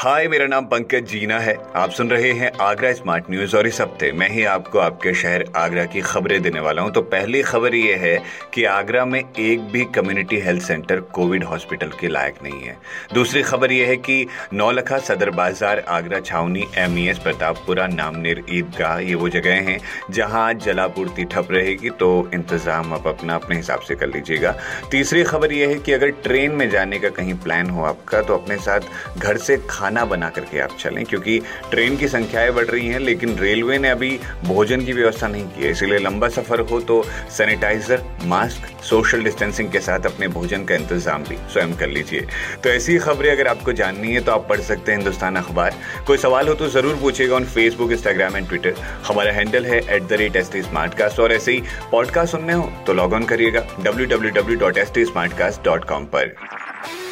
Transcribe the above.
हाय, मेरा नाम पंकज जीना है। आप सुन रहे हैं आगरा स्मार्ट न्यूज़ और इस हफ़्ते मैं ही आपको आपके शहर आगरा की खबरें देने वाला हूँ। तो पहली खबर ये है कि आगरा में एक भी community health centre COVID hospital के लायक नहीं है। दूसरी खबर ये है कि Naulakha Sadar Bazaar, Agra Chhavni M E S Pratappura, Namner, Idgah, ये वो जगह हैं जहाँ जलापूर्ति ठप रहेगी। तो इंतज़ाम आप अपना अपने हिसाब से कर लीजिएगा। तीसरी खबर यह है कि अगर ट्रेन में जाने का कहीं प्लान हो आपका तो अपने साथ घर से खाना खाना बना करके आप चलें, क्योंकि ट्रेन की संख्याएँ बढ़ रही हैं, लेकिन रेलवे ने अभी भोजन की व्यवस्था नहीं की है। इसीलिए लंबा सफ़र हो तो सैनिटाइजर, मास्क, सोशल डिस्टेंसिंग के साथ अपने भोजन का इंतज़ाम भी स्वयं कर लीजिए। तो ऐसी खबरें अगर आपको जाननी है तो आप पढ़ सकते हैं हिंदुस्तान अखबार। कोई सवाल हो तो ज़रूर पूछेगा on Facebook Instagram and Twitter हमारा हैंडल है at the rate S T smart cast और ऐसे ही पॉडकास्ट सुनने हो तो लॉग ऑन करिएगा W W W dot S T smart cast dot com पर।